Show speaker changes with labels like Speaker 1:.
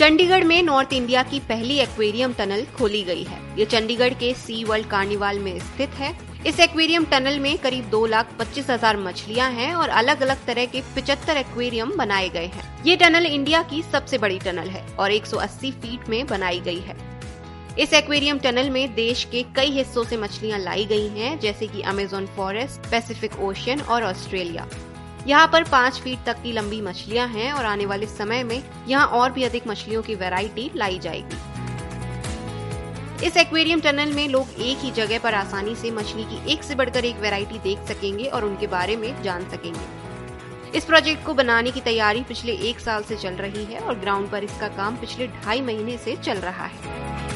Speaker 1: चंडीगढ़ में north India की पहली एक्वेरियम टनल खोली गई है। ये चंडीगढ़ के सी वर्ल्ड कार्निवाल में स्थित है। इस एक्वेरियम टनल में करीब दो लाख पच्चीस हज़ार मछलियाँ हैं और अलग अलग तरह के पिचहत्तर एक्वेरियम बनाए गए हैं। ये टनल इंडिया की सबसे बड़ी टनल है और 180 फीट में बनाई गई है। इस एक्वेरियम टनल में देश के कई हिस्सों से मछलियाँ लाई गई हैं, जैसे कि अमेजोन फॉरेस्ट, पैसिफिक ओशियन और ऑस्ट्रेलिया। यहाँ पर पाँच फीट तक की लंबी मछलियाँ हैं और आने वाले समय में यहाँ और भी अधिक मछलियों की वैरायटी लाई जाएगी। इस एक्वेरियम टनल में लोग एक ही जगह पर आसानी से मछली की एक से बढ़कर एक वैरायटी देख सकेंगे और उनके बारे में जान सकेंगे। इस प्रोजेक्ट को बनाने की तैयारी पिछले एक साल से चल रही है और ग्राउंड पर इसका काम पिछले ढाई महीने से चल रहा है।